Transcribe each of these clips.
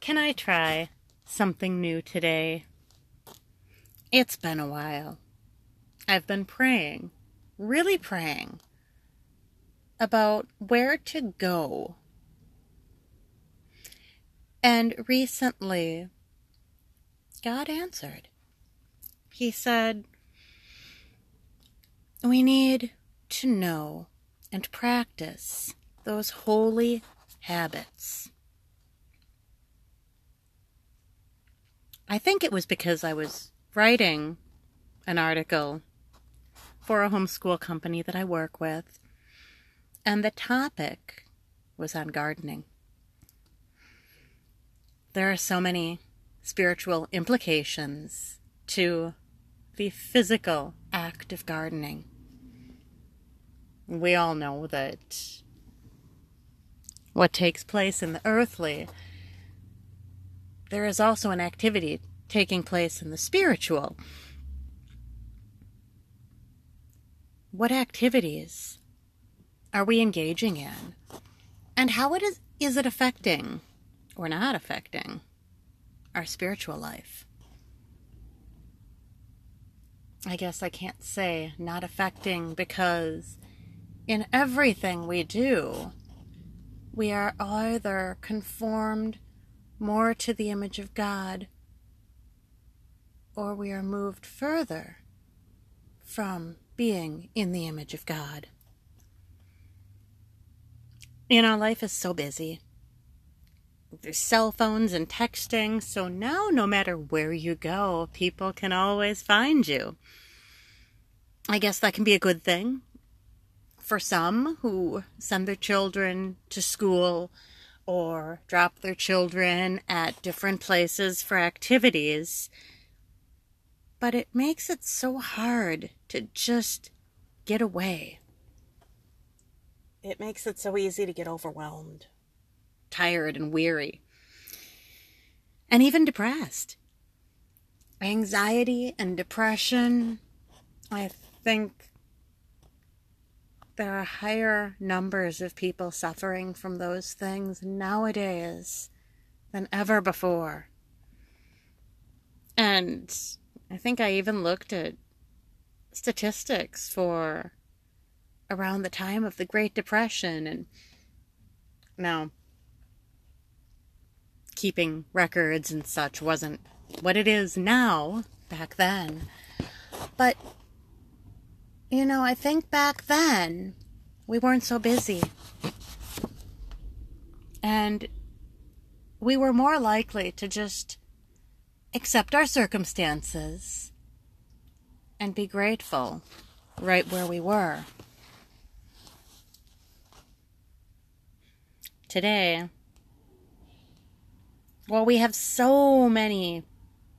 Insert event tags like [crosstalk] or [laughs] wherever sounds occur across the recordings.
Can I try something new today? It's been a while. I've been praying, really praying, about where to go. And recently, God answered. He said, We need to know and practice those holy habits. I think it was because I was writing an article for a homeschool company that I work with, and the topic was on gardening. There are so many spiritual implications to the physical act of gardening. We all know that what takes place in the earthly, there is also an activity taking place in the spiritual. What activities are we engaging in? And how it is, is it affecting or not affecting our spiritual life? I guess I can't say not affecting because in everything we do, we are either conformed more to the image of God or we are moved further from being in the image of God. You know, life is so busy. There's cell phones and texting, so now no matter where you go, people can always find you. I guess that can be a good thing for some who send their children to school or drop their children at different places for activities but it makes it so hard to just get away. It makes it so easy to get overwhelmed, tired, and weary, and even depressed. Anxiety and depression, I think there are higher numbers of people suffering from those things nowadays than ever before. And I think I even looked at statistics for around the time of the Great Depression and now keeping records and such wasn't what it is now back then. But you know, I think back then we weren't so busy. And we were more likely to just accept our circumstances and be grateful right where we were. Today, well, we have so many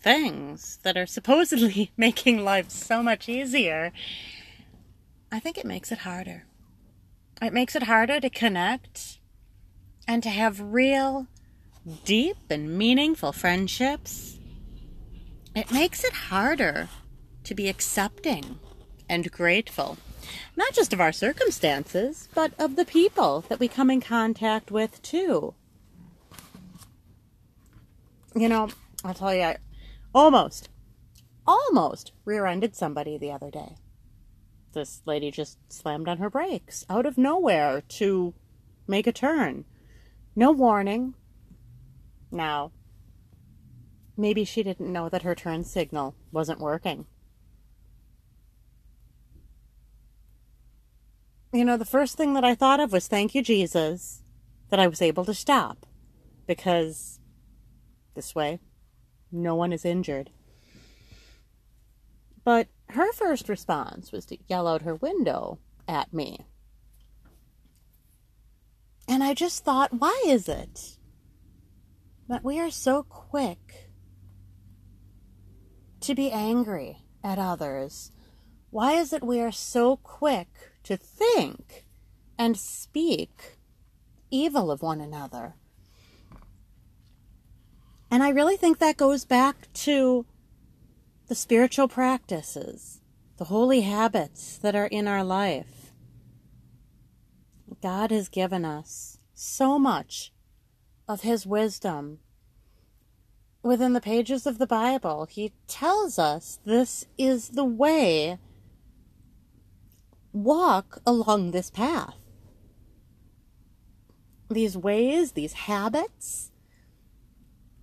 things that are supposedly [laughs] making life so much easier. I think it makes it harder. It makes it harder to connect and to have real, deep, and meaningful friendships it makes it harder to be accepting and grateful, not just of our circumstances, but of the people that we come in contact with too. You know, I'll tell you, I almost, almost rear ended somebody the other day. This lady just slammed on her brakes out of nowhere to make a turn. No warning. Now, Maybe she didn't know that her turn signal wasn't working. You know, the first thing that I thought of was thank you, Jesus, that I was able to stop because this way no one is injured. But her first response was to yell out her window at me. And I just thought, why is it that we are so quick to be angry at others? Why is it we are so quick to think and speak evil of one another? And I really think that goes back to the spiritual practices, the holy habits that are in our life. God has given us so much of His wisdom within the pages of the Bible. He tells us this is the way. Walk along this path. These ways, these habits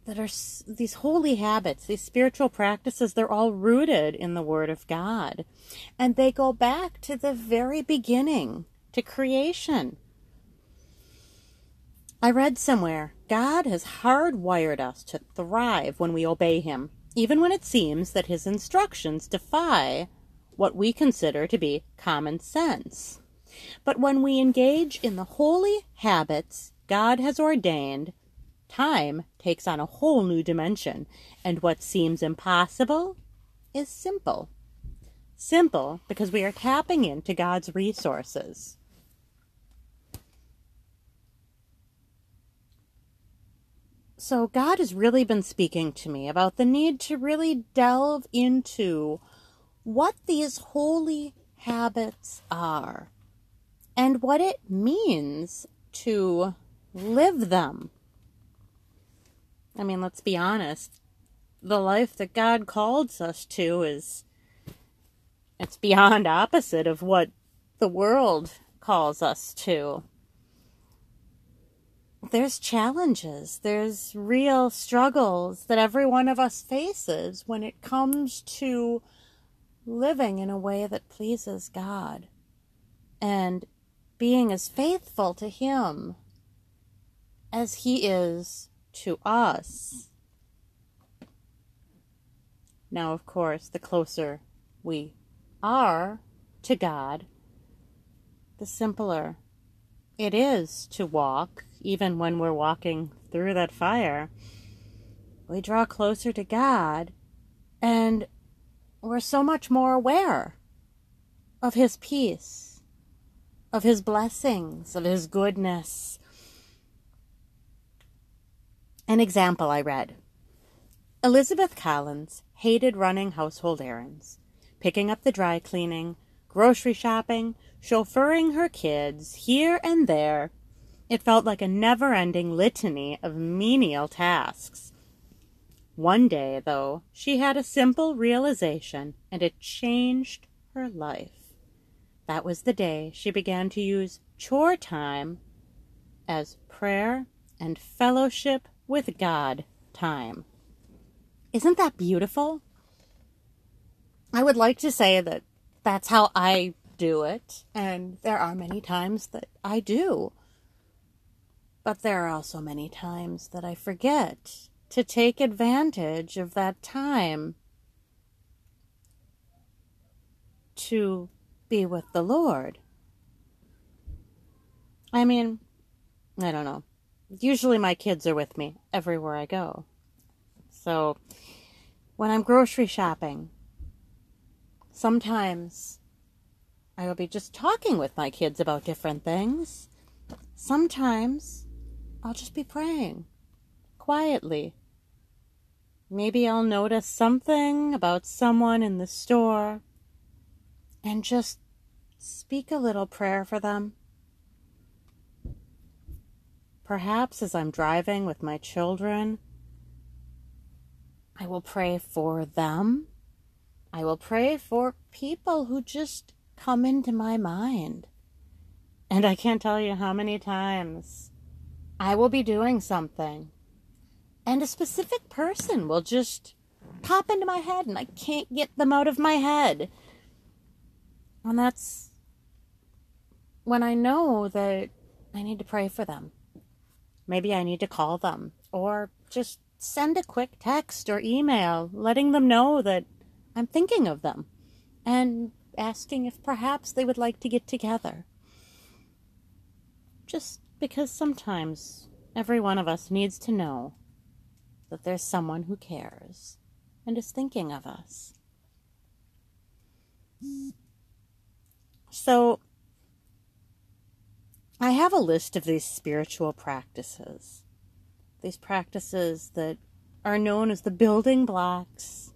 that are these holy habits, these spiritual practices, they're all rooted in the Word of God. And they go back to the very beginning, to creation. I read somewhere God has hardwired us to thrive when we obey Him, even when it seems that His instructions defy what we consider to be common sense. But when we engage in the holy habits God has ordained, time takes on a whole new dimension, and what seems impossible is simple. Simple because we are tapping into God's resources. So, God has really been speaking to me about the need to really delve into what these holy habits are and what it means to live them. I mean, let's be honest. The life that God calls us to is it's beyond opposite of what the world calls us to there's challenges, there's real struggles that every one of us faces when it comes to living in a way that pleases God and being as faithful to Him as He is to us. Now, of course, the closer we are to God, the simpler it is to walk even when we're walking through that fire, we draw closer to God and we're so much more aware of His peace, of His blessings, of His goodness. An example I read Elizabeth Collins hated running household errands, picking up the dry cleaning, grocery shopping, chauffeuring her kids here and there it felt like a never ending litany of menial tasks. One day, though, she had a simple realization, and it changed her life. That was the day she began to use chore time as prayer and fellowship with God time. Isn't that beautiful? I would like to say that that's how I do it, and there are many times that I do. But there are also many times that I forget to take advantage of that time to be with the Lord. I mean, I don't know. Usually my kids are with me everywhere I go. So when I'm grocery shopping, sometimes I will be just talking with my kids about different things. Sometimes I'll just be praying quietly. Maybe I'll notice something about someone in the store and just speak a little prayer for them. Perhaps as I'm driving with my children, I will pray for them. I will pray for people who just come into my mind. And I can't tell you how many times I will be doing something. And a specific person will just pop into my head and I can't get them out of my head. And that's when I know that I need to pray for them. Maybe I need to call them or just send a quick text or email letting them know that I'm thinking of them and asking if perhaps they would like to get together. Just because sometimes every one of us needs to know that there's someone who cares and is thinking of us. So, I have a list of these spiritual practices. These practices that are known as the building blocks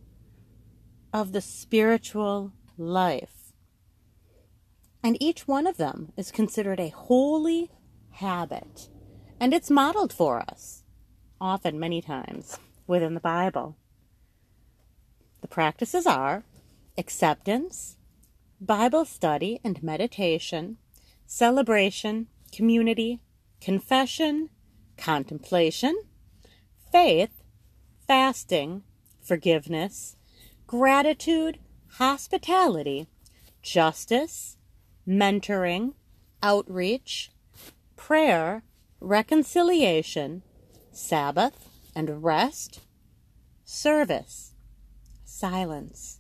of the spiritual life. And each one of them is considered a holy habit. And it's modeled for us, often, many times, within the Bible. The practices are acceptance, Bible study and meditation, celebration, community, confession, contemplation, faith, fasting, forgiveness, gratitude, hospitality, justice, mentoring, outreach, prayer, reconciliation, Sabbath and rest, service, silence,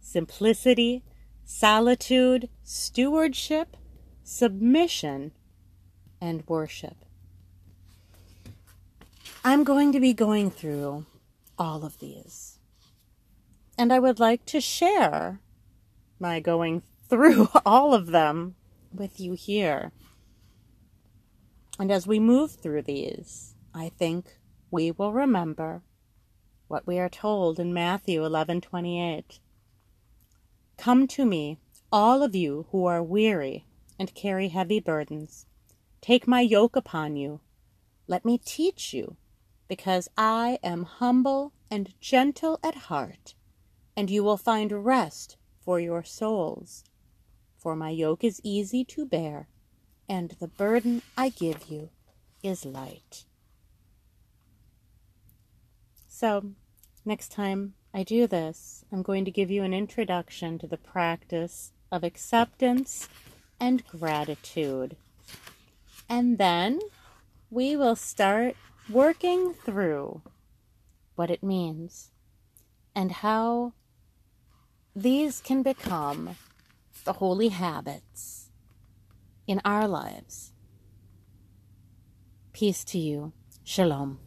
simplicity, solitude, stewardship, submission, and worship. I'm going to be going through all of these. And I would like to share my going through [laughs] all of them with you here. And as we move through these, I think we will remember what we are told in Matthew 11:28. Come to me, all of you who are weary and carry heavy burdens. Take my yoke upon you. Let me teach you, because I am humble and gentle at heart, and you will find rest for your souls. For my yoke is easy to bear, and the burden I give you is light. So, next time I do this, I'm going to give you an introduction to the practice of acceptance and gratitude. And then we will start working through what it means and how these can become the holy habits in our lives. Peace to you. Shalom.